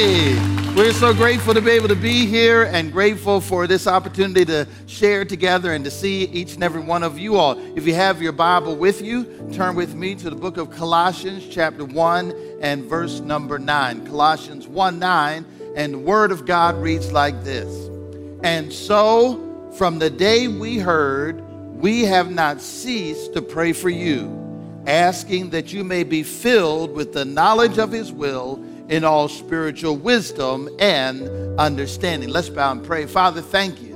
We're so grateful to be able to be here and grateful for this opportunity to share together and to see each and every one of you all. If you have your Bible with you, turn with me to the book of Colossians, chapter 1 and verse number 9. Colossians 1 9, and the word of God reads like this And so, from the day we heard, we have not ceased to pray for you, asking that you may be filled with the knowledge of his will in all spiritual wisdom and understanding. Let's bow and pray. Father, thank you.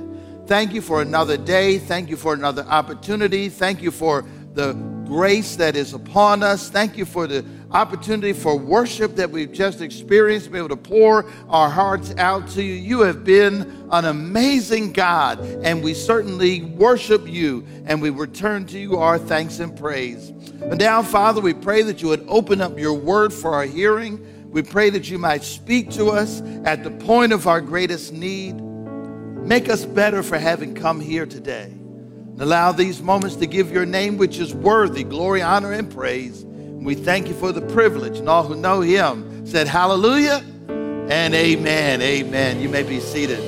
Thank you for another day. Thank you for another opportunity. Thank you for the grace that is upon us. Thank you for the opportunity for worship that we've just experienced, to be able to pour our hearts out to you. You have been an amazing God, and we certainly worship you and we return to you our thanks and praise. And now, Father, we pray that you would open up your word for our hearing. We pray that you might speak to us at the point of our greatest need. Make us better for having come here today. And allow these moments to give your name, which is worthy, glory, honor, and praise. And we thank you for the privilege. And all who know him said, Hallelujah and amen. Amen. You may be seated.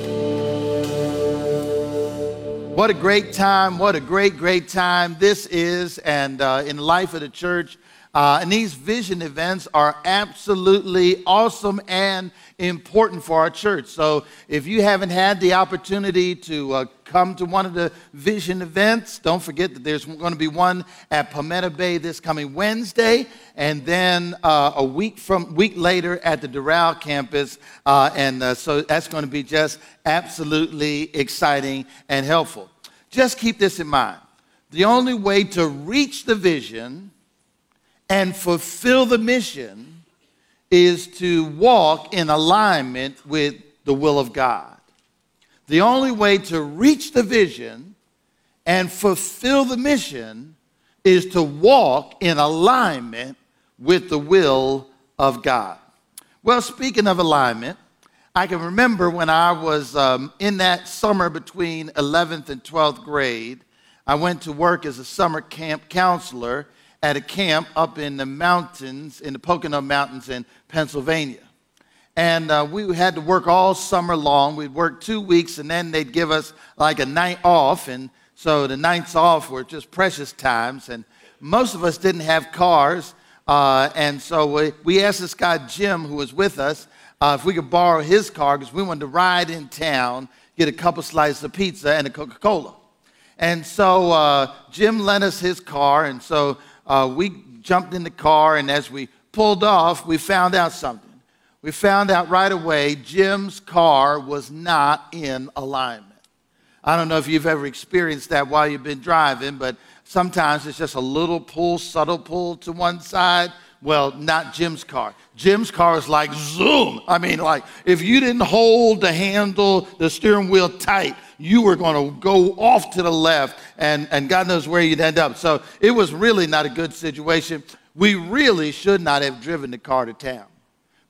What a great time. What a great, great time this is. And uh, in the life of the church, uh, and these vision events are absolutely awesome and important for our church. So if you haven't had the opportunity to uh, come to one of the vision events, don't forget that there's going to be one at Palmetto Bay this coming Wednesday, and then uh, a week from week later at the Doral campus. Uh, and uh, so that's going to be just absolutely exciting and helpful. Just keep this in mind. The only way to reach the vision and fulfill the mission is to walk in alignment with the will of God. The only way to reach the vision and fulfill the mission is to walk in alignment with the will of God. Well, speaking of alignment, I can remember when I was um, in that summer between 11th and 12th grade, I went to work as a summer camp counselor at a camp up in the mountains, in the Pocono Mountains in Pennsylvania. And uh, we had to work all summer long. We'd work two weeks, and then they'd give us like a night off. And so the nights off were just precious times. And most of us didn't have cars. Uh, and so we, we asked this guy, Jim, who was with us, uh, if we could borrow his car because we wanted to ride in town, get a couple slices of pizza and a Coca Cola. And so uh, Jim lent us his car. And so uh, we jumped in the car, and as we pulled off, we found out something. We found out right away Jim's car was not in alignment. I don't know if you've ever experienced that while you've been driving, but sometimes it's just a little pull, subtle pull to one side. Well, not Jim's car. Jim's car is like zoom. I mean, like if you didn't hold the handle, the steering wheel tight, you were going to go off to the left, and, and God knows where you'd end up. So it was really not a good situation. We really should not have driven the car to town.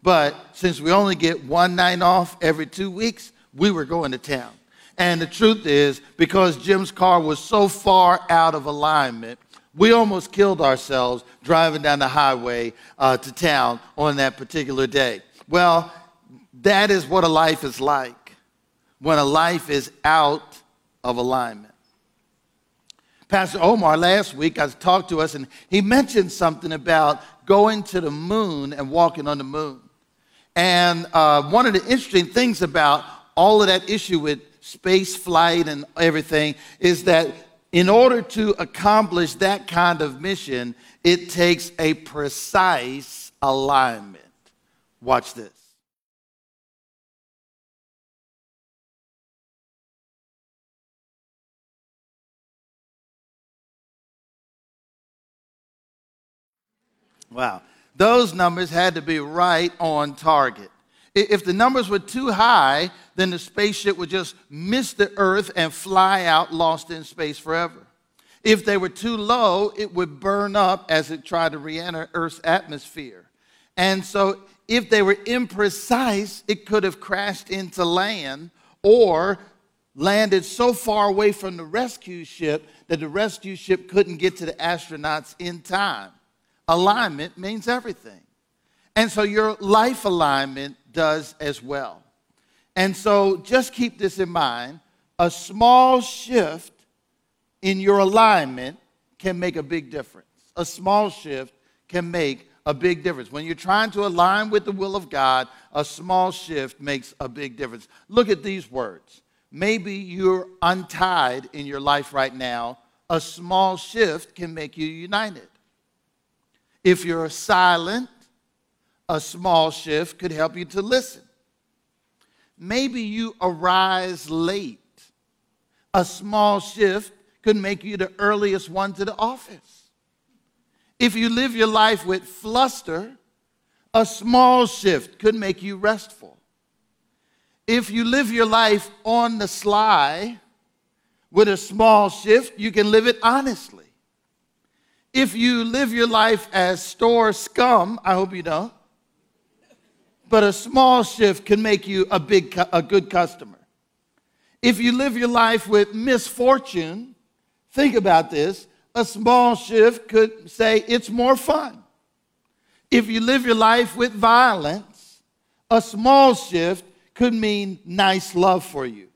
But since we only get one night off every two weeks, we were going to town. And the truth is, because Jim's car was so far out of alignment, we almost killed ourselves driving down the highway uh, to town on that particular day. Well, that is what a life is like when a life is out of alignment. Pastor Omar last week has talked to us and he mentioned something about going to the moon and walking on the moon. And uh, one of the interesting things about all of that issue with space flight and everything is that in order to accomplish that kind of mission, it takes a precise alignment. Watch this. Wow. Those numbers had to be right on target. If the numbers were too high, then the spaceship would just miss the Earth and fly out lost in space forever. If they were too low, it would burn up as it tried to re enter Earth's atmosphere. And so, if they were imprecise, it could have crashed into land or landed so far away from the rescue ship that the rescue ship couldn't get to the astronauts in time. Alignment means everything. And so your life alignment does as well. And so just keep this in mind a small shift in your alignment can make a big difference. A small shift can make a big difference. When you're trying to align with the will of God, a small shift makes a big difference. Look at these words. Maybe you're untied in your life right now. A small shift can make you united. If you're silent, a small shift could help you to listen. Maybe you arise late. A small shift could make you the earliest one to the office. If you live your life with fluster, a small shift could make you restful. If you live your life on the sly with a small shift, you can live it honestly. If you live your life as store scum, I hope you don't, but a small shift can make you a big a good customer. If you live your life with misfortune, think about this, a small shift could say it's more fun. If you live your life with violence, a small shift could mean nice love for you.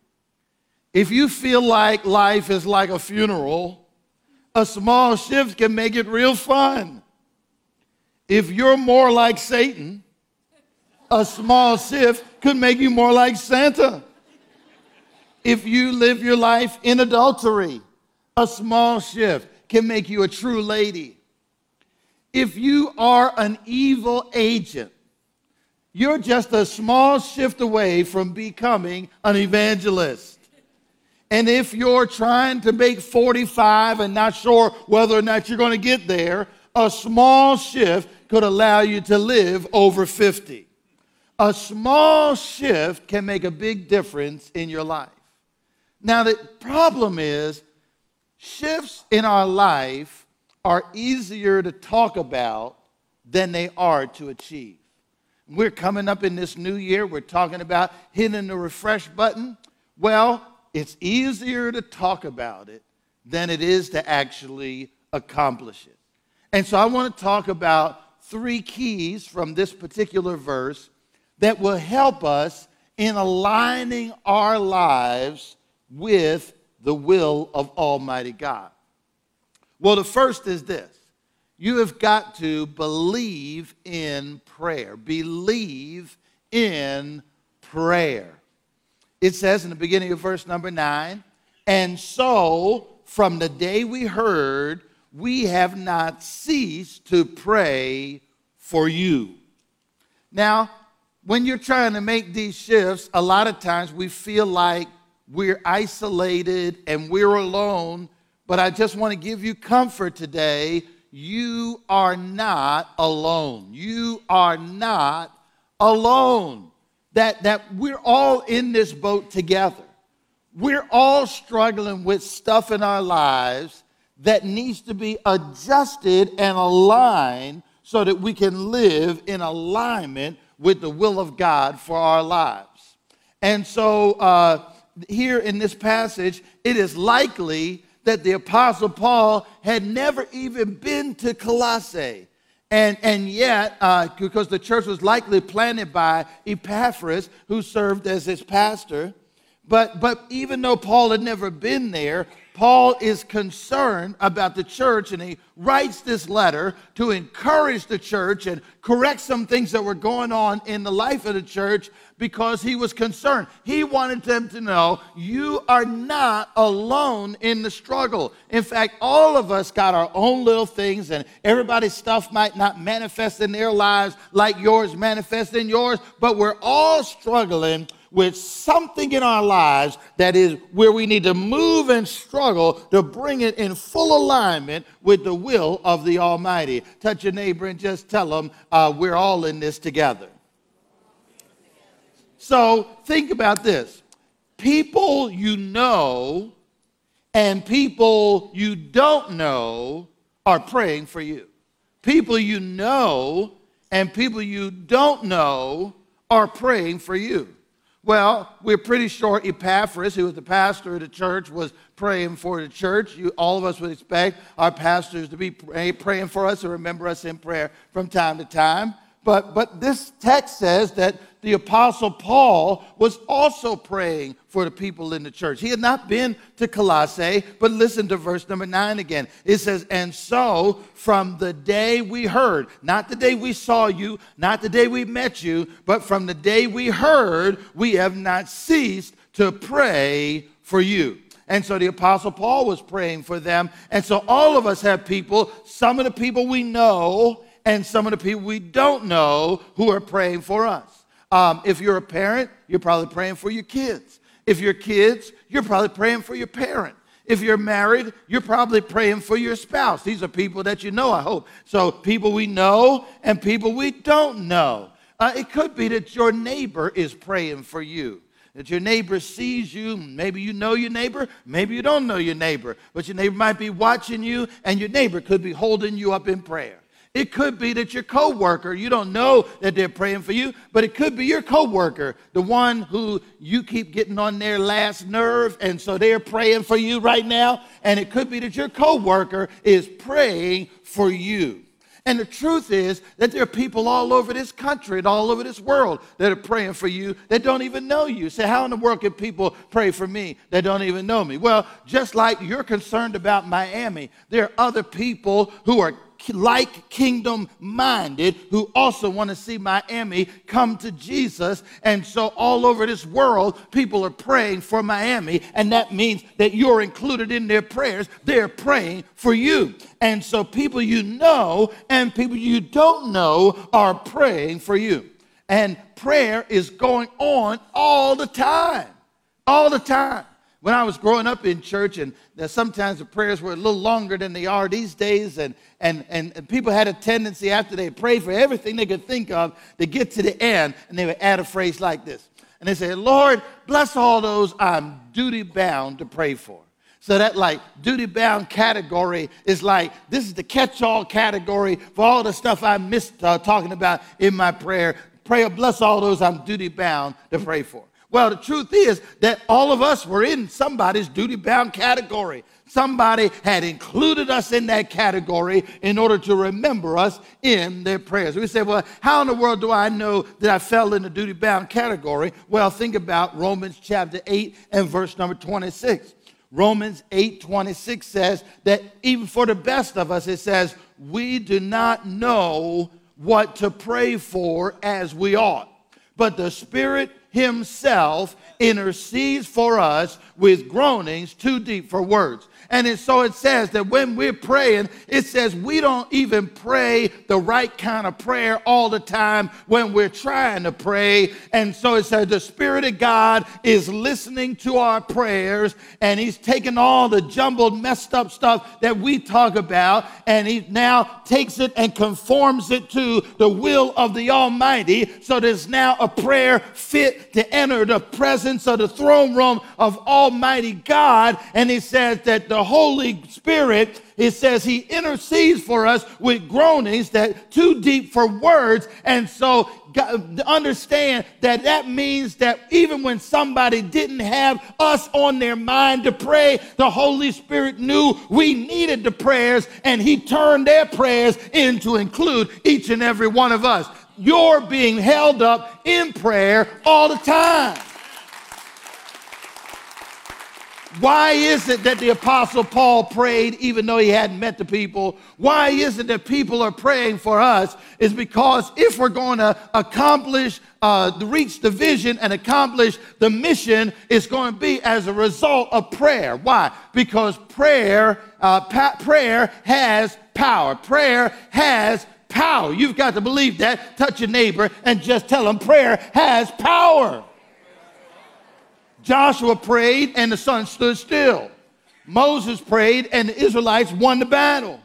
If you feel like life is like a funeral, a small shift can make it real fun. If you're more like Satan, a small shift could make you more like Santa. If you live your life in adultery, a small shift can make you a true lady. If you are an evil agent, you're just a small shift away from becoming an evangelist. And if you're trying to make 45 and not sure whether or not you're going to get there, a small shift could allow you to live over 50. A small shift can make a big difference in your life. Now, the problem is, shifts in our life are easier to talk about than they are to achieve. We're coming up in this new year, we're talking about hitting the refresh button. Well, it's easier to talk about it than it is to actually accomplish it. And so I want to talk about three keys from this particular verse that will help us in aligning our lives with the will of Almighty God. Well, the first is this you have got to believe in prayer. Believe in prayer. It says in the beginning of verse number nine, and so from the day we heard, we have not ceased to pray for you. Now, when you're trying to make these shifts, a lot of times we feel like we're isolated and we're alone. But I just want to give you comfort today. You are not alone. You are not alone. That, that we're all in this boat together. We're all struggling with stuff in our lives that needs to be adjusted and aligned so that we can live in alignment with the will of God for our lives. And so, uh, here in this passage, it is likely that the Apostle Paul had never even been to Colossae. And, and yet, uh, because the church was likely planted by Epaphras, who served as his pastor, but, but even though Paul had never been there, Paul is concerned about the church and he writes this letter to encourage the church and correct some things that were going on in the life of the church because he was concerned. He wanted them to know you are not alone in the struggle. In fact, all of us got our own little things, and everybody's stuff might not manifest in their lives like yours manifests in yours, but we're all struggling with something in our lives that is where we need to move and struggle to bring it in full alignment with the will of the Almighty. Touch your neighbor and just tell them uh, we're all in this together. So think about this people you know and people you don't know are praying for you. People you know and people you don't know are praying for you. Well, we're pretty sure Epaphras, who was the pastor of the church, was praying for the church. You, all of us would expect our pastors to be pray, praying for us or remember us in prayer from time to time. But, but this text says that the Apostle Paul was also praying for the people in the church. He had not been to Colossae, but listen to verse number nine again. It says, And so from the day we heard, not the day we saw you, not the day we met you, but from the day we heard, we have not ceased to pray for you. And so the Apostle Paul was praying for them. And so all of us have people, some of the people we know, and some of the people we don't know who are praying for us. Um, if you're a parent, you're probably praying for your kids. If you're kids, you're probably praying for your parent. If you're married, you're probably praying for your spouse. These are people that you know, I hope. So, people we know and people we don't know. Uh, it could be that your neighbor is praying for you. That your neighbor sees you. Maybe you know your neighbor, maybe you don't know your neighbor, but your neighbor might be watching you, and your neighbor could be holding you up in prayer. It could be that your coworker, you don't know that they're praying for you, but it could be your coworker, the one who you keep getting on their last nerve, and so they're praying for you right now. And it could be that your coworker is praying for you. And the truth is that there are people all over this country and all over this world that are praying for you that don't even know you. Say, how in the world can people pray for me that don't even know me? Well, just like you're concerned about Miami, there are other people who are like kingdom minded who also want to see Miami come to Jesus. And so, all over this world, people are praying for Miami, and that means that you're included in their prayers. They're praying for you. And so, people you know and people you don't know are praying for you. And prayer is going on all the time, all the time when I was growing up in church, and sometimes the prayers were a little longer than they are these days, and, and, and, people had a tendency after they prayed for everything they could think of to get to the end, and they would add a phrase like this. And they say, Lord, bless all those I'm duty bound to pray for. So that like duty bound category is like this is the catch all category for all the stuff I missed uh, talking about in my prayer. Pray, bless all those I'm duty bound to pray for. Well, the truth is that all of us were in somebody's duty bound category. Somebody had included us in that category in order to remember us in their prayers. We say, well, how in the world do I know that I fell in the duty bound category? Well, think about Romans chapter 8 and verse number 26. Romans 8 26 says that even for the best of us, it says, we do not know what to pray for as we ought, but the Spirit himself intercedes for us with groanings too deep for words. And so it says that when we're praying, it says we don't even pray the right kind of prayer all the time when we're trying to pray. And so it says the Spirit of God is listening to our prayers and He's taking all the jumbled, messed up stuff that we talk about and He now takes it and conforms it to the will of the Almighty. So there's now a prayer fit to enter the presence of the throne room of Almighty God. And He says that the Holy Spirit, it says he intercedes for us with groanings that too deep for words. And so understand that that means that even when somebody didn't have us on their mind to pray, the Holy Spirit knew we needed the prayers and he turned their prayers in to include each and every one of us. You're being held up in prayer all the time. Why is it that the Apostle Paul prayed even though he hadn't met the people? Why is it that people are praying for us? Is because if we're going to accomplish, uh, reach the vision and accomplish the mission, it's going to be as a result of prayer. Why? Because prayer, uh, pa- prayer has power. Prayer has power. You've got to believe that. Touch your neighbor and just tell them prayer has power. Joshua prayed and the sun stood still. Moses prayed and the Israelites won the battle.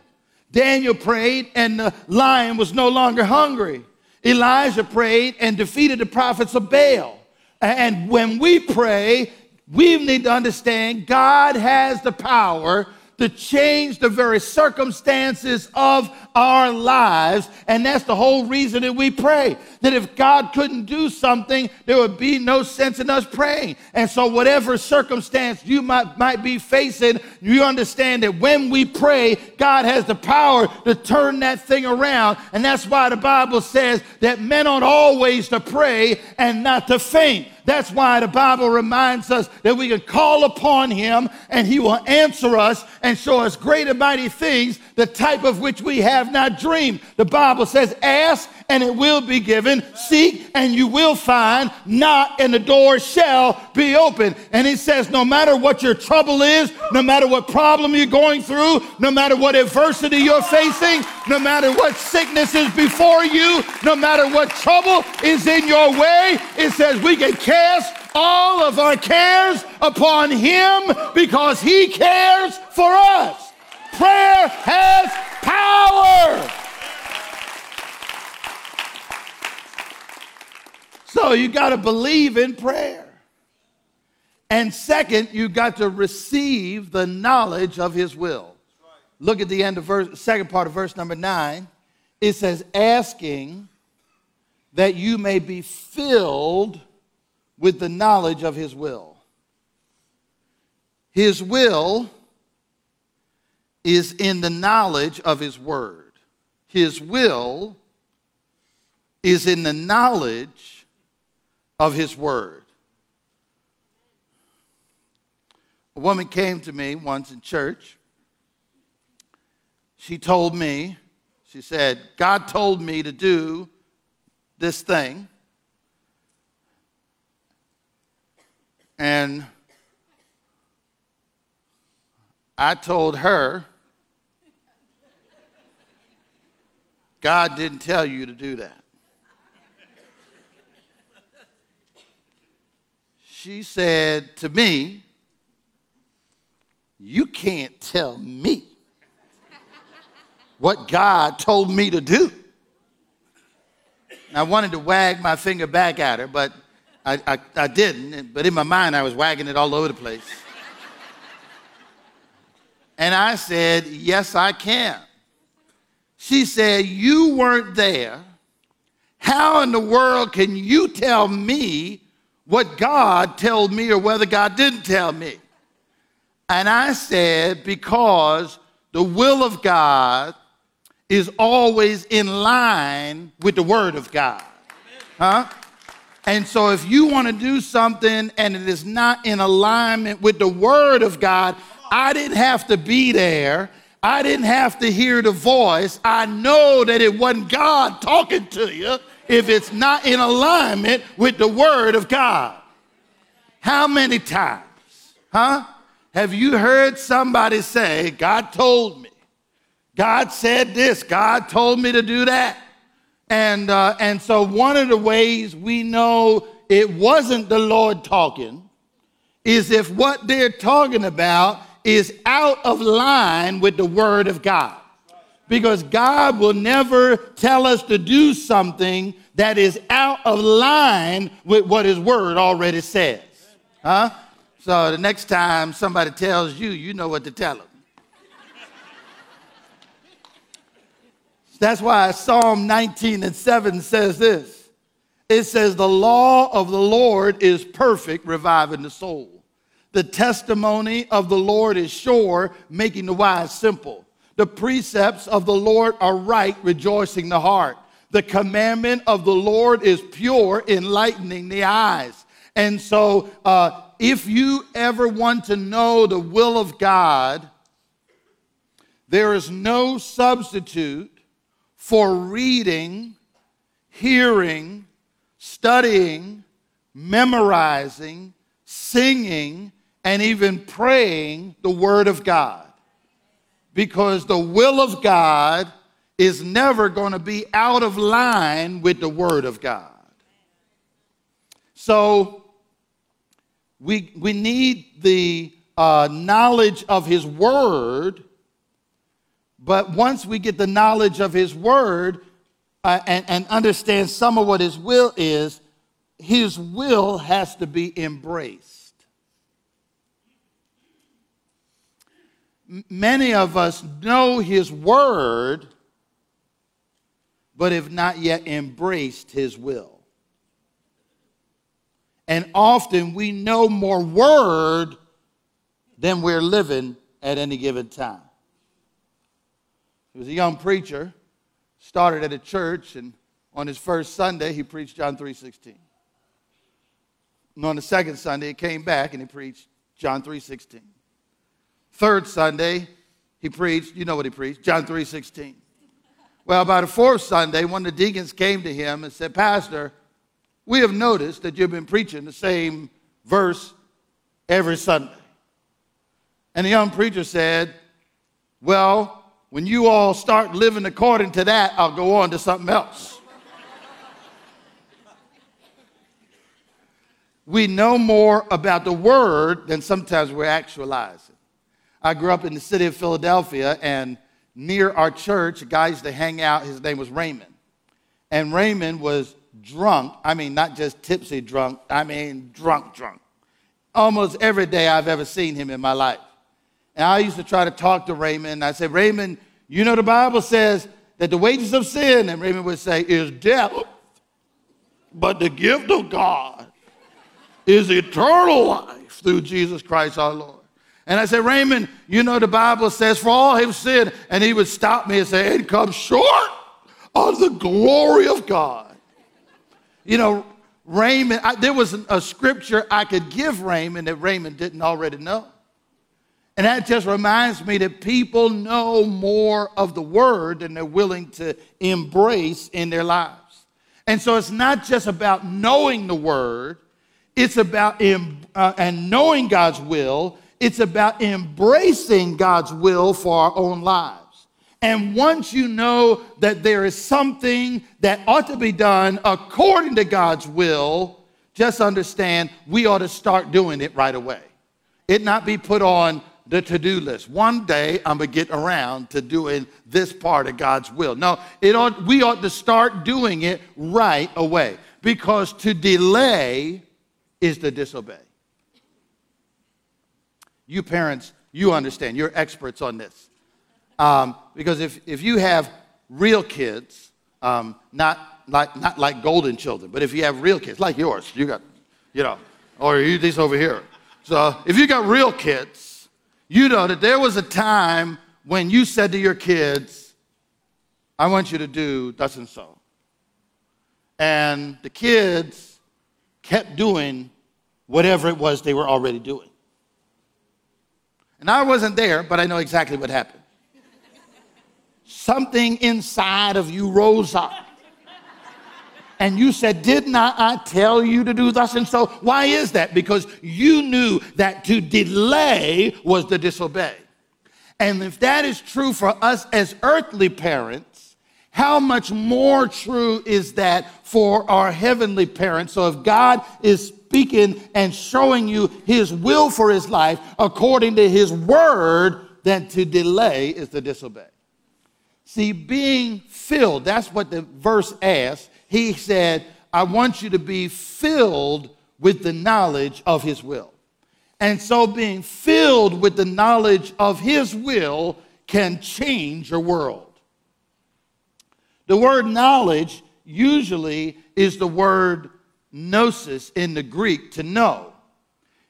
Daniel prayed and the lion was no longer hungry. Elijah prayed and defeated the prophets of Baal. And when we pray, we need to understand God has the power to change the very circumstances of our lives. And that's the whole reason that we pray. That if God couldn't do something, there would be no sense in us praying. And so, whatever circumstance you might, might be facing, you understand that when we pray, God has the power to turn that thing around. And that's why the Bible says that men ought always to pray and not to faint. That's why the Bible reminds us that we can call upon him and he will answer us and show us great and mighty things, the type of which we have not dreamed. The Bible says, Ask and it will be given, seek and you will find, knock and the door shall be open. And he says, No matter what your trouble is, no matter what problem you're going through, no matter what adversity you're facing, no matter what sickness is before you, no matter what trouble is in your way, it says we can cast all of our cares upon Him because He cares for us. Prayer has power. So you got to believe in prayer. And second, you got to receive the knowledge of his will. Look at the end of verse, second part of verse number nine. It says, asking that you may be filled with the knowledge of his will. His will is in the knowledge of his word. His will is in the knowledge of his word. A woman came to me once in church. She told me, she said, God told me to do this thing. And I told her, God didn't tell you to do that. She said to me, You can't tell me what God told me to do. I wanted to wag my finger back at her, but I, I, I didn't. But in my mind, I was wagging it all over the place. And I said, Yes, I can. She said, You weren't there. How in the world can you tell me what God told me or whether God didn't tell me? And I said, Because the will of God is always in line with the Word of God. Huh? And so if you want to do something and it is not in alignment with the Word of God, I didn't have to be there. I didn't have to hear the voice. I know that it wasn't God talking to you if it's not in alignment with the Word of God. How many times, huh, have you heard somebody say, God told me? God said this, God told me to do that. And, uh, and so, one of the ways we know it wasn't the Lord talking is if what they're talking about is out of line with the Word of God. Because God will never tell us to do something that is out of line with what His Word already says. Huh? So the next time somebody tells you, you know what to tell them. That's why Psalm 19 and 7 says this it says, The law of the Lord is perfect, reviving the soul. The testimony of the Lord is sure, making the wise simple. The precepts of the Lord are right, rejoicing the heart. The commandment of the Lord is pure, enlightening the eyes. And so, uh, if you ever want to know the will of God, there is no substitute for reading, hearing, studying, memorizing, singing, and even praying the Word of God. Because the will of God is never going to be out of line with the Word of God. So we, we need the uh, knowledge of His Word but once we get the knowledge of His Word uh, and, and understand some of what His will is, His will has to be embraced. Many of us know his word, but have not yet embraced his will. And often we know more word than we're living at any given time. He was a young preacher, started at a church, and on his first Sunday, he preached John 3.16. And on the second Sunday, he came back and he preached John 3.16. Third Sunday, he preached, you know what he preached, John 3.16. Well, about the fourth Sunday, one of the deacons came to him and said, Pastor, we have noticed that you've been preaching the same verse every Sunday. And the young preacher said, Well, when you all start living according to that, I'll go on to something else. we know more about the word than sometimes we're actualizing. I grew up in the city of Philadelphia, and near our church, guys to hang out, his name was Raymond. And Raymond was drunk. I mean, not just tipsy drunk, I mean, drunk, drunk. Almost every day I've ever seen him in my life. And I used to try to talk to Raymond. I said, Raymond, you know the Bible says that the wages of sin, and Raymond would say, is death. But the gift of God is eternal life through Jesus Christ our Lord. And I said, Raymond, you know the Bible says, for all have sinned. And he would stop me and say, and come short of the glory of God. You know, Raymond, I, there was a scripture I could give Raymond that Raymond didn't already know. And that just reminds me that people know more of the word than they're willing to embrace in their lives. And so it's not just about knowing the word, it's about uh, and knowing God's will it's about embracing God's will for our own lives. And once you know that there is something that ought to be done according to God's will, just understand we ought to start doing it right away. It not be put on the to do list. One day I'm going to get around to doing this part of God's will. No, it ought, we ought to start doing it right away because to delay is to disobey. You parents, you understand. You're experts on this. Um, because if, if you have real kids, um, not, like, not like golden children, but if you have real kids, like yours, you got, you know, or you these over here. So if you got real kids, you know that there was a time when you said to your kids, I want you to do thus and so. And the kids kept doing whatever it was they were already doing. And I wasn't there, but I know exactly what happened. Something inside of you rose up. And you said, Did not I tell you to do thus and so? Why is that? Because you knew that to delay was to disobey. And if that is true for us as earthly parents, how much more true is that for our heavenly parents? So if God is speaking and showing you his will for his life according to his word, then to delay is to disobey. See, being filled, that's what the verse asks. He said, I want you to be filled with the knowledge of his will. And so, being filled with the knowledge of his will can change your world. The word knowledge usually is the word gnosis in the Greek, to know.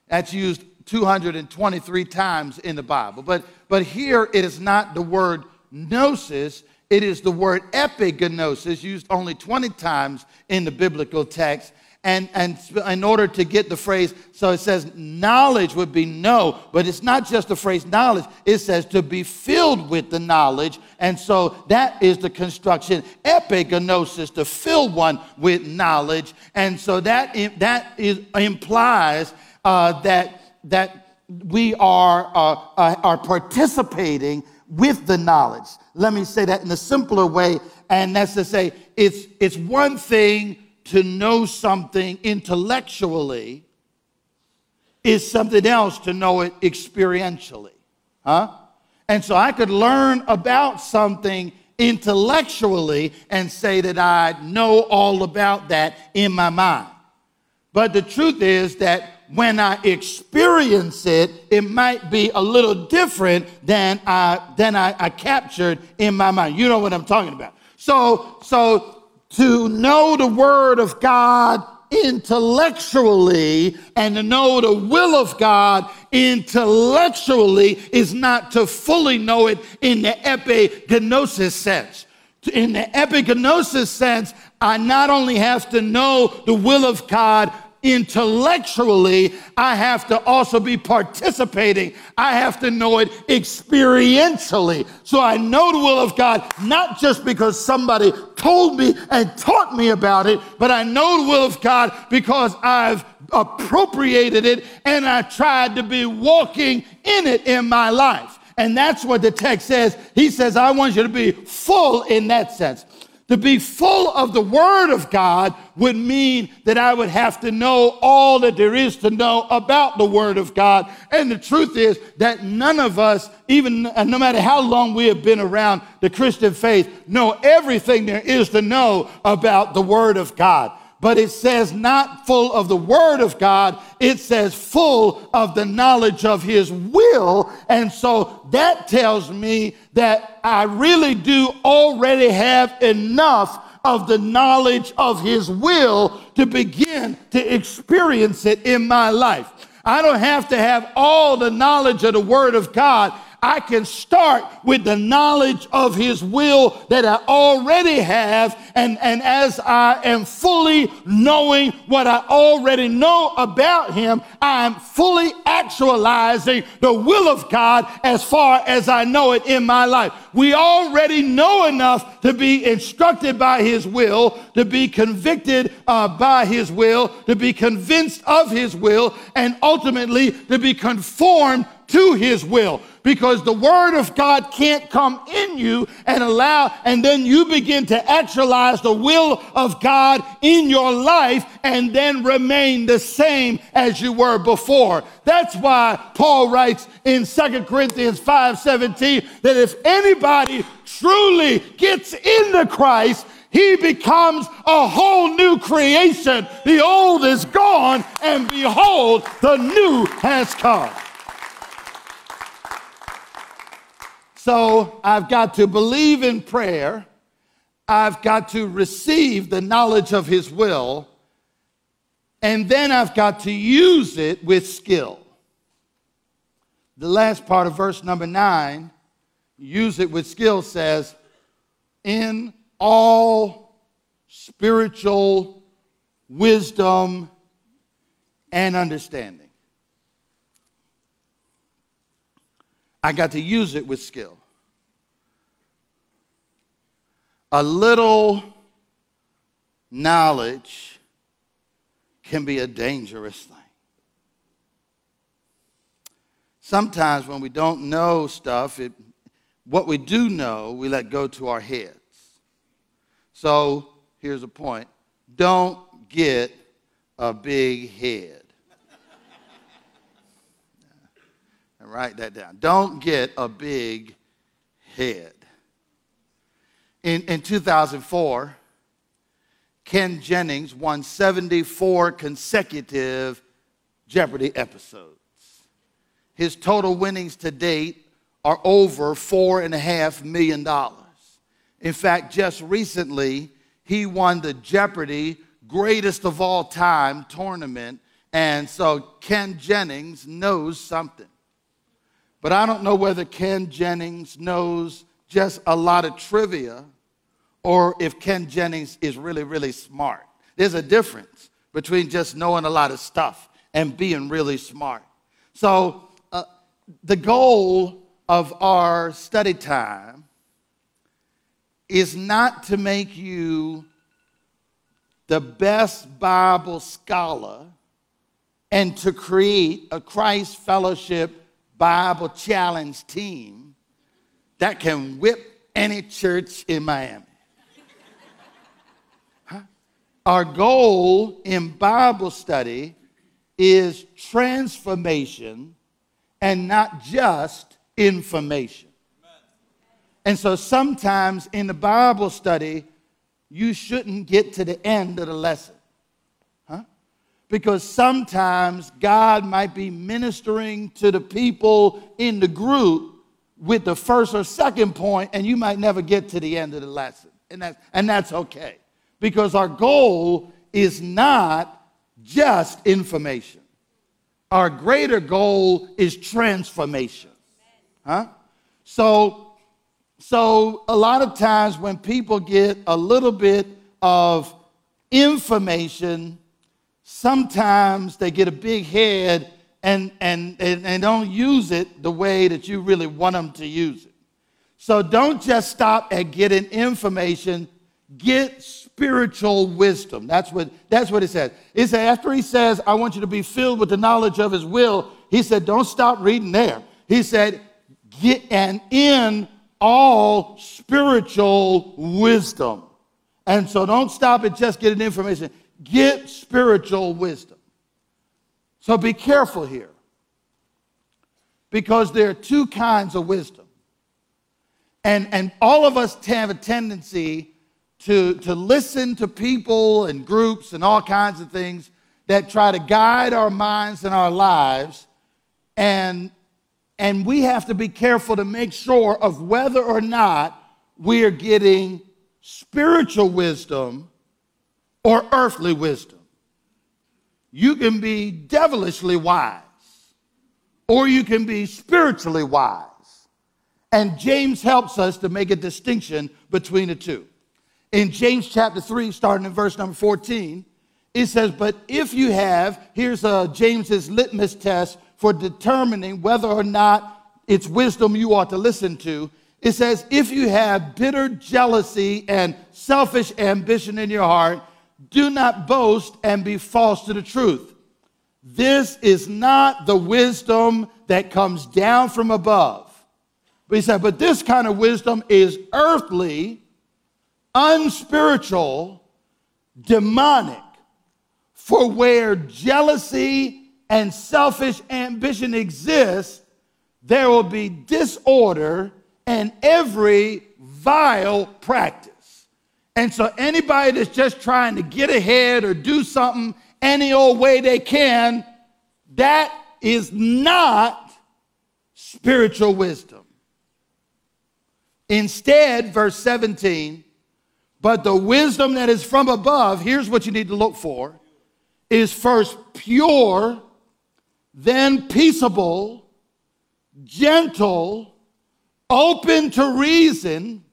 That's used 223 times in the Bible. But, but here it is not the word gnosis, it is the word epignosis, used only 20 times in the biblical text and, and in order to get the phrase, so it says knowledge would be know, but it's not just the phrase knowledge, it says to be filled with the knowledge. And so that is the construction, epignosis, to fill one with knowledge. And so that, that is, implies uh, that, that we are, uh, uh, are participating with the knowledge. Let me say that in a simpler way, and that's to say, it's, it's one thing to know something intellectually is something else to know it experientially. Huh? And so I could learn about something intellectually and say that I know all about that in my mind. But the truth is that when I experience it, it might be a little different than I than I, I captured in my mind. You know what I'm talking about. So, so to know the word of God intellectually and to know the will of God intellectually is not to fully know it in the epignosis sense. In the epignosis sense, I not only have to know the will of God intellectually, I have to also be participating. I have to know it experientially. So I know the will of God, not just because somebody told me and taught me about it, but I know the will of God because I've appropriated it and I tried to be walking in it in my life. And that's what the text says. He says, I want you to be full in that sense. To be full of the Word of God would mean that I would have to know all that there is to know about the Word of God. And the truth is that none of us, even uh, no matter how long we have been around the Christian faith, know everything there is to know about the Word of God but it says not full of the word of God, it says full of the knowledge of his will. And so that tells me that I really do already have enough of the knowledge of his will to begin to experience it in my life. I don't have to have all the knowledge of the word of God I can start with the knowledge of His will that I already have. And, and as I am fully knowing what I already know about Him, I am fully actualizing the will of God as far as I know it in my life. We already know enough to be instructed by His will, to be convicted uh, by His will, to be convinced of His will, and ultimately to be conformed to his will because the word of God can't come in you and allow, and then you begin to actualize the will of God in your life and then remain the same as you were before. That's why Paul writes in Second Corinthians 5 17 that if anybody truly gets into Christ, he becomes a whole new creation. The old is gone, and behold, the new has come. So I've got to believe in prayer. I've got to receive the knowledge of His will. And then I've got to use it with skill. The last part of verse number nine, use it with skill, says, in all spiritual wisdom and understanding. I got to use it with skill. A little knowledge can be a dangerous thing. Sometimes when we don't know stuff, it, what we do know, we let go to our heads. So here's a point don't get a big head. Write that down. Don't get a big head. In, in 2004, Ken Jennings won 74 consecutive Jeopardy episodes. His total winnings to date are over $4.5 million. In fact, just recently, he won the Jeopardy greatest of all time tournament. And so Ken Jennings knows something. But I don't know whether Ken Jennings knows just a lot of trivia or if Ken Jennings is really, really smart. There's a difference between just knowing a lot of stuff and being really smart. So, uh, the goal of our study time is not to make you the best Bible scholar and to create a Christ fellowship Bible Challenge team that can whip any church in Miami. Huh? Our goal in Bible study is transformation and not just information. And so sometimes in the Bible study, you shouldn't get to the end of the lesson. Because sometimes God might be ministering to the people in the group with the first or second point, and you might never get to the end of the lesson. And that's, and that's okay, because our goal is not just information. Our greater goal is transformation. Huh? So, so a lot of times when people get a little bit of information, sometimes they get a big head and, and, and, and don't use it the way that you really want them to use it. So don't just stop at getting information, get spiritual wisdom. That's what, that's what it says. It said, after he says, I want you to be filled with the knowledge of his will, he said, don't stop reading there. He said, get and in all spiritual wisdom. And so don't stop at just getting information. Get spiritual wisdom. So be careful here. Because there are two kinds of wisdom. And, and all of us have a tendency to, to listen to people and groups and all kinds of things that try to guide our minds and our lives. And, and we have to be careful to make sure of whether or not we are getting spiritual wisdom or earthly wisdom. You can be devilishly wise, or you can be spiritually wise. And James helps us to make a distinction between the two. In James chapter 3, starting in verse number 14, it says, But if you have, here's uh, James's litmus test for determining whether or not it's wisdom you ought to listen to. It says, If you have bitter jealousy and selfish ambition in your heart, do not boast and be false to the truth. This is not the wisdom that comes down from above. But he said, But this kind of wisdom is earthly unspiritual, demonic. For where jealousy and selfish ambition exist, there will be disorder and every vile practice. And so, anybody that's just trying to get ahead or do something any old way they can, that is not spiritual wisdom. Instead, verse 17, but the wisdom that is from above, here's what you need to look for, is first pure, then peaceable, gentle, open to reason.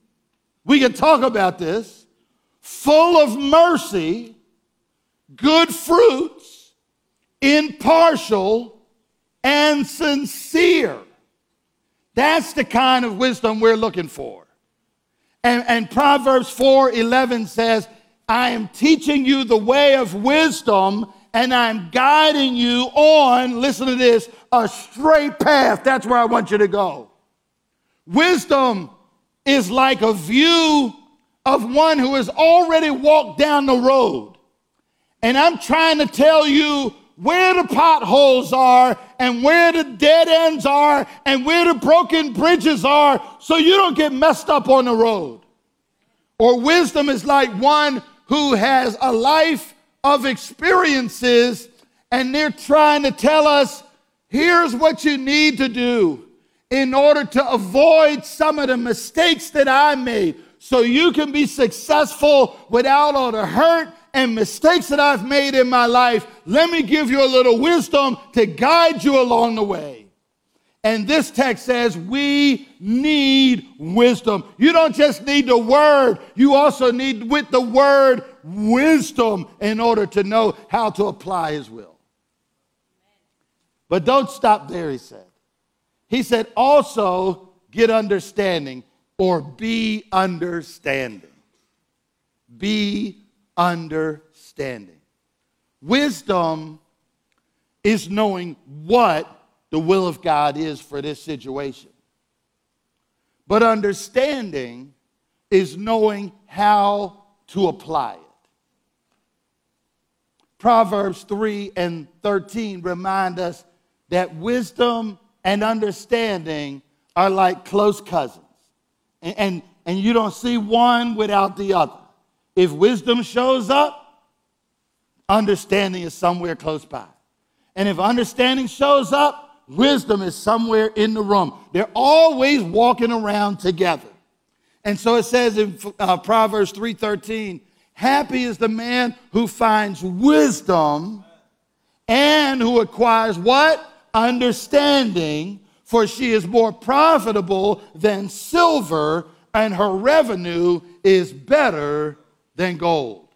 We can talk about this. Full of mercy, good fruits, impartial, and sincere. That's the kind of wisdom we're looking for. And, and Proverbs 4 11 says, I am teaching you the way of wisdom and I'm guiding you on, listen to this, a straight path. That's where I want you to go. Wisdom is like a view of one who has already walked down the road. And I'm trying to tell you where the potholes are and where the dead ends are and where the broken bridges are so you don't get messed up on the road. Or wisdom is like one who has a life of experiences and they're trying to tell us here's what you need to do in order to avoid some of the mistakes that I made so you can be successful without all the hurt and mistakes that I've made in my life, let me give you a little wisdom to guide you along the way. And this text says we need wisdom. You don't just need the word, you also need with the word wisdom in order to know how to apply his will. But don't stop there, he said. He said, also get understanding or be understanding. Be understanding. Wisdom is knowing what the will of God is for this situation. But understanding is knowing how to apply it. Proverbs 3 and 13 remind us that wisdom and understanding are like close cousins. And, and, and you don't see one without the other. If wisdom shows up, understanding is somewhere close by. And if understanding shows up, wisdom is somewhere in the room. They're always walking around together. And so it says in uh, Proverbs 3:13, happy is the man who finds wisdom and who acquires what? Understanding, for she is more profitable than silver and her revenue is better than gold.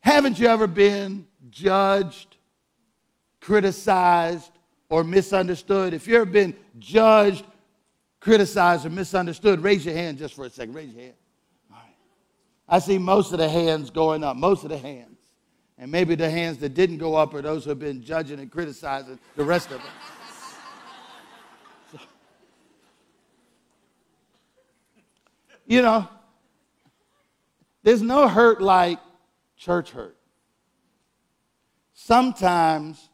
Haven't you ever been judged, criticized, or misunderstood? If you've ever been judged, criticized, or misunderstood, raise your hand just for a second. Raise your hand. All right. I see most of the hands going up, most of the hands. And maybe the hands that didn't go up are those who have been judging and criticizing the rest of them. You know, there's no hurt like church hurt. Sometimes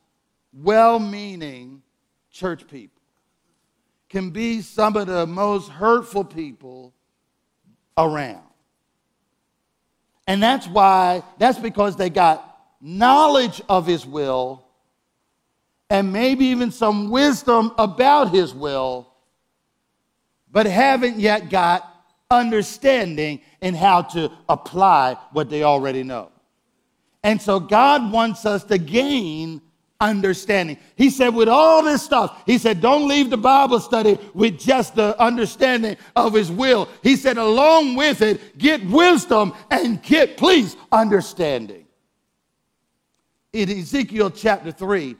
well meaning church people can be some of the most hurtful people around. And that's why, that's because they got knowledge of His will and maybe even some wisdom about His will, but haven't yet got understanding in how to apply what they already know. And so God wants us to gain understanding. He said, with all this stuff, he said, don't leave the Bible study with just the understanding of his will. He said, along with it, get wisdom and get, please, understanding. In Ezekiel chapter 3,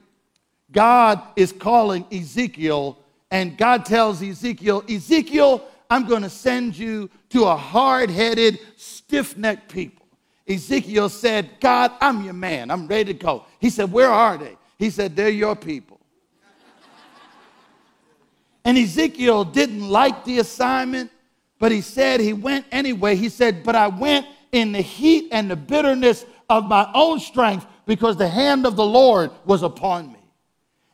God is calling Ezekiel, and God tells Ezekiel, Ezekiel, I'm going to send you to a hard headed, stiff necked people. Ezekiel said, God, I'm your man. I'm ready to go. He said, Where are they? He said, They're your people. and Ezekiel didn't like the assignment, but he said he went anyway. He said, But I went in the heat and the bitterness of my own strength because the hand of the Lord was upon me.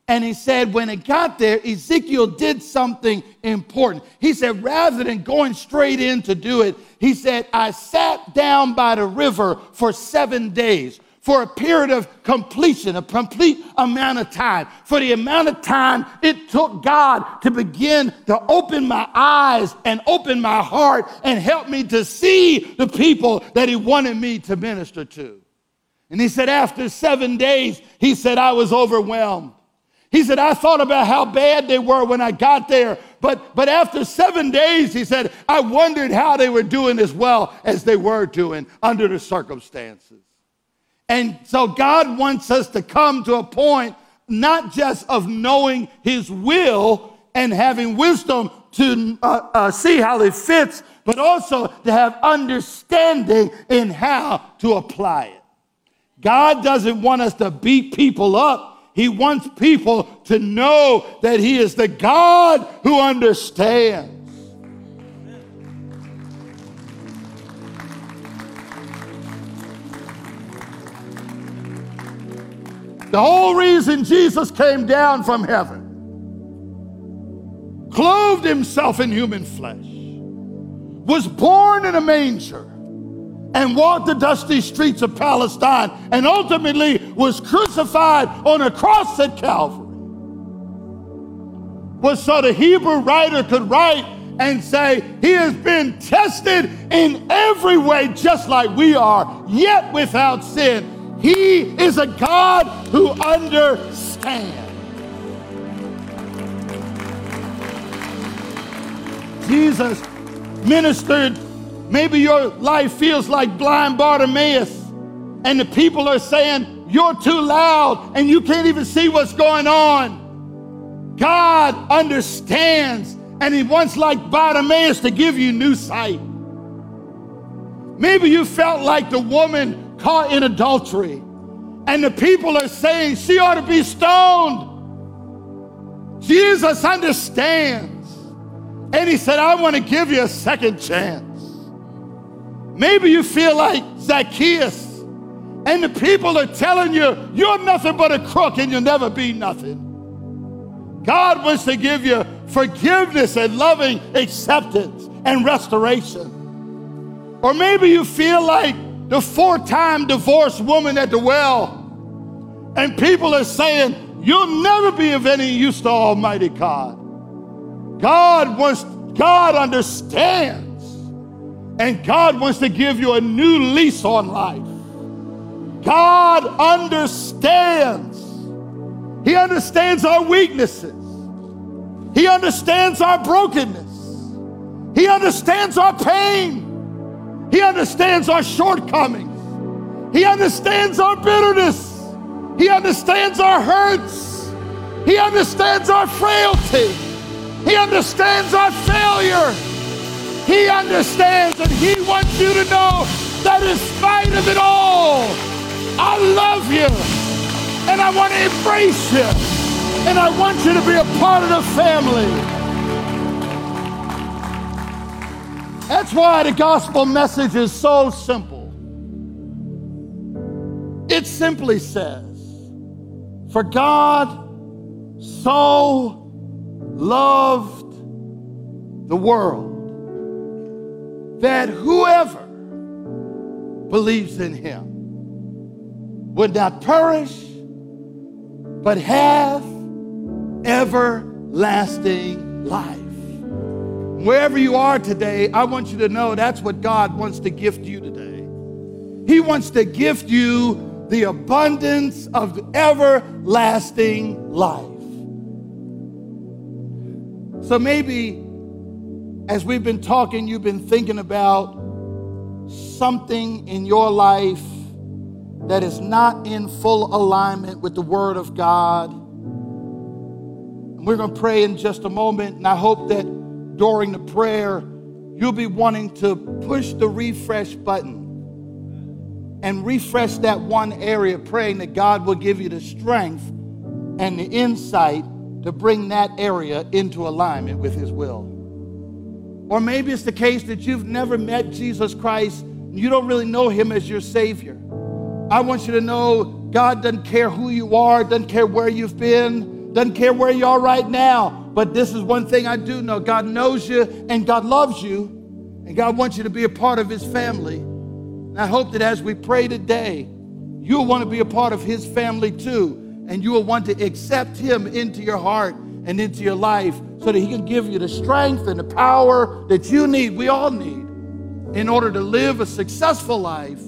And he said, when it got there, Ezekiel did something important. He said, rather than going straight in to do it, he said, I sat down by the river for seven days for a period of completion, a complete amount of time. For the amount of time it took God to begin to open my eyes and open my heart and help me to see the people that He wanted me to minister to. And he said, after seven days, he said, I was overwhelmed. He said, I thought about how bad they were when I got there. But, but after seven days, he said, I wondered how they were doing as well as they were doing under the circumstances. And so God wants us to come to a point not just of knowing his will and having wisdom to uh, uh, see how it fits, but also to have understanding in how to apply it. God doesn't want us to beat people up. He wants people to know that He is the God who understands. The whole reason Jesus came down from heaven, clothed himself in human flesh, was born in a manger and walked the dusty streets of Palestine and ultimately was crucified on a cross at Calvary was so the Hebrew writer could write and say, He has been tested in every way, just like we are, yet without sin. He is a God who understands. Jesus ministered Maybe your life feels like blind Bartimaeus, and the people are saying, You're too loud, and you can't even see what's going on. God understands, and He wants, like Bartimaeus, to give you new sight. Maybe you felt like the woman caught in adultery, and the people are saying she ought to be stoned. Jesus understands. And he said, I want to give you a second chance. Maybe you feel like Zacchaeus, and the people are telling you, you're nothing but a crook and you'll never be nothing. God wants to give you forgiveness and loving acceptance and restoration. Or maybe you feel like the four time divorced woman at the well. And people are saying, You'll never be of any use to Almighty God. God wants, God understands. And God wants to give you a new lease on life. God understands. He understands our weaknesses. He understands our brokenness. He understands our pain. He understands our shortcomings. He understands our bitterness. He understands our hurts. He understands our frailty. He understands our failure. He understands and He wants you to know that in spite of it all, I love you and I want to embrace you and I want you to be a part of the family. That's why the gospel message is so simple. It simply says, for God so loved the world that whoever believes in him would not perish, but have everlasting life. Wherever you are today, I want you to know that's what God wants to gift you today. He wants to gift you the abundance of everlasting life. So maybe as we've been talking, you've been thinking about something in your life that is not in full alignment with the Word of God. And we're going to pray in just a moment, and I hope that during the prayer, you'll be wanting to push the refresh button and refresh that one area, praying that God will give you the strength and the insight to bring that area into alignment with His will. Or maybe it's the case that you've never met Jesus Christ, and you don't really know Him as your Savior. I want you to know God doesn't care who you are, doesn't care where you've been, doesn't care where you are right now. But this is one thing I do know God knows you and God loves you, and God wants you to be a part of His family. And I hope that as we pray today, you'll want to be a part of His family too, and you will want to accept Him into your heart and into your life so that He can give you the strength and the power that you need, we all need, in order to live a successful life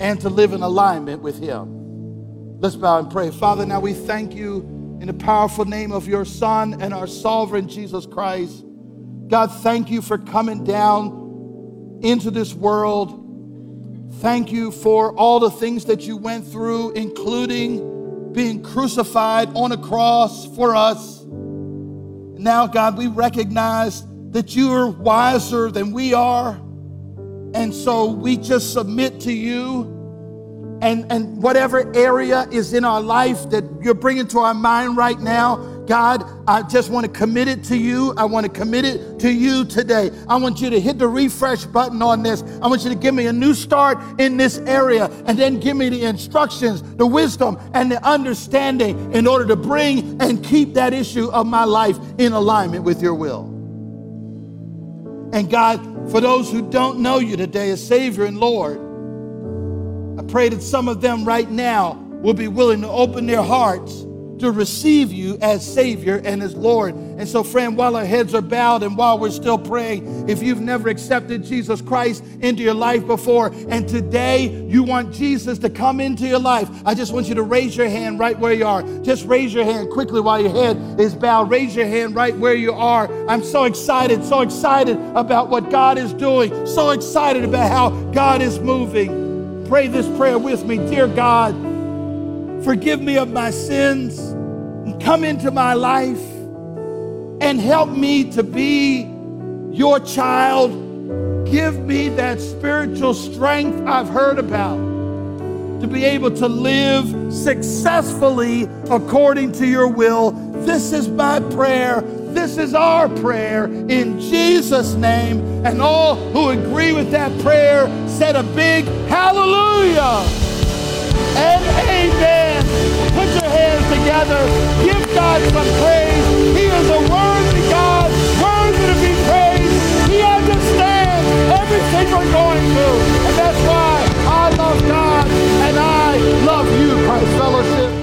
and to live in alignment with Him. Let's bow and pray. Father, now we thank you in the powerful name of your Son and our sovereign Jesus Christ. God, thank you for coming down into this world Thank you for all the things that you went through, including being crucified on a cross for us. Now, God, we recognize that you are wiser than we are. And so we just submit to you. And, and whatever area is in our life that you're bringing to our mind right now, God, I just want to commit it to you. I want to commit it to you today. I want you to hit the refresh button on this. I want you to give me a new start in this area and then give me the instructions, the wisdom, and the understanding in order to bring and keep that issue of my life in alignment with your will. And God, for those who don't know you today as Savior and Lord, I pray that some of them right now will be willing to open their hearts to receive you as Savior and as Lord. And so, friend, while our heads are bowed and while we're still praying, if you've never accepted Jesus Christ into your life before, and today you want Jesus to come into your life, I just want you to raise your hand right where you are. Just raise your hand quickly while your head is bowed. Raise your hand right where you are. I'm so excited, so excited about what God is doing, so excited about how God is moving. Pray this prayer with me. Dear God, forgive me of my sins and come into my life and help me to be your child. Give me that spiritual strength I've heard about to be able to live successfully according to your will. This is my prayer. This is our prayer in Jesus' name. And all who agree with that prayer said a big hallelujah and amen is together. Give God some praise. He is a worthy God, worthy to be praised. He understands everything we're going through. And that's why I love God and I love you, Christ Fellowship.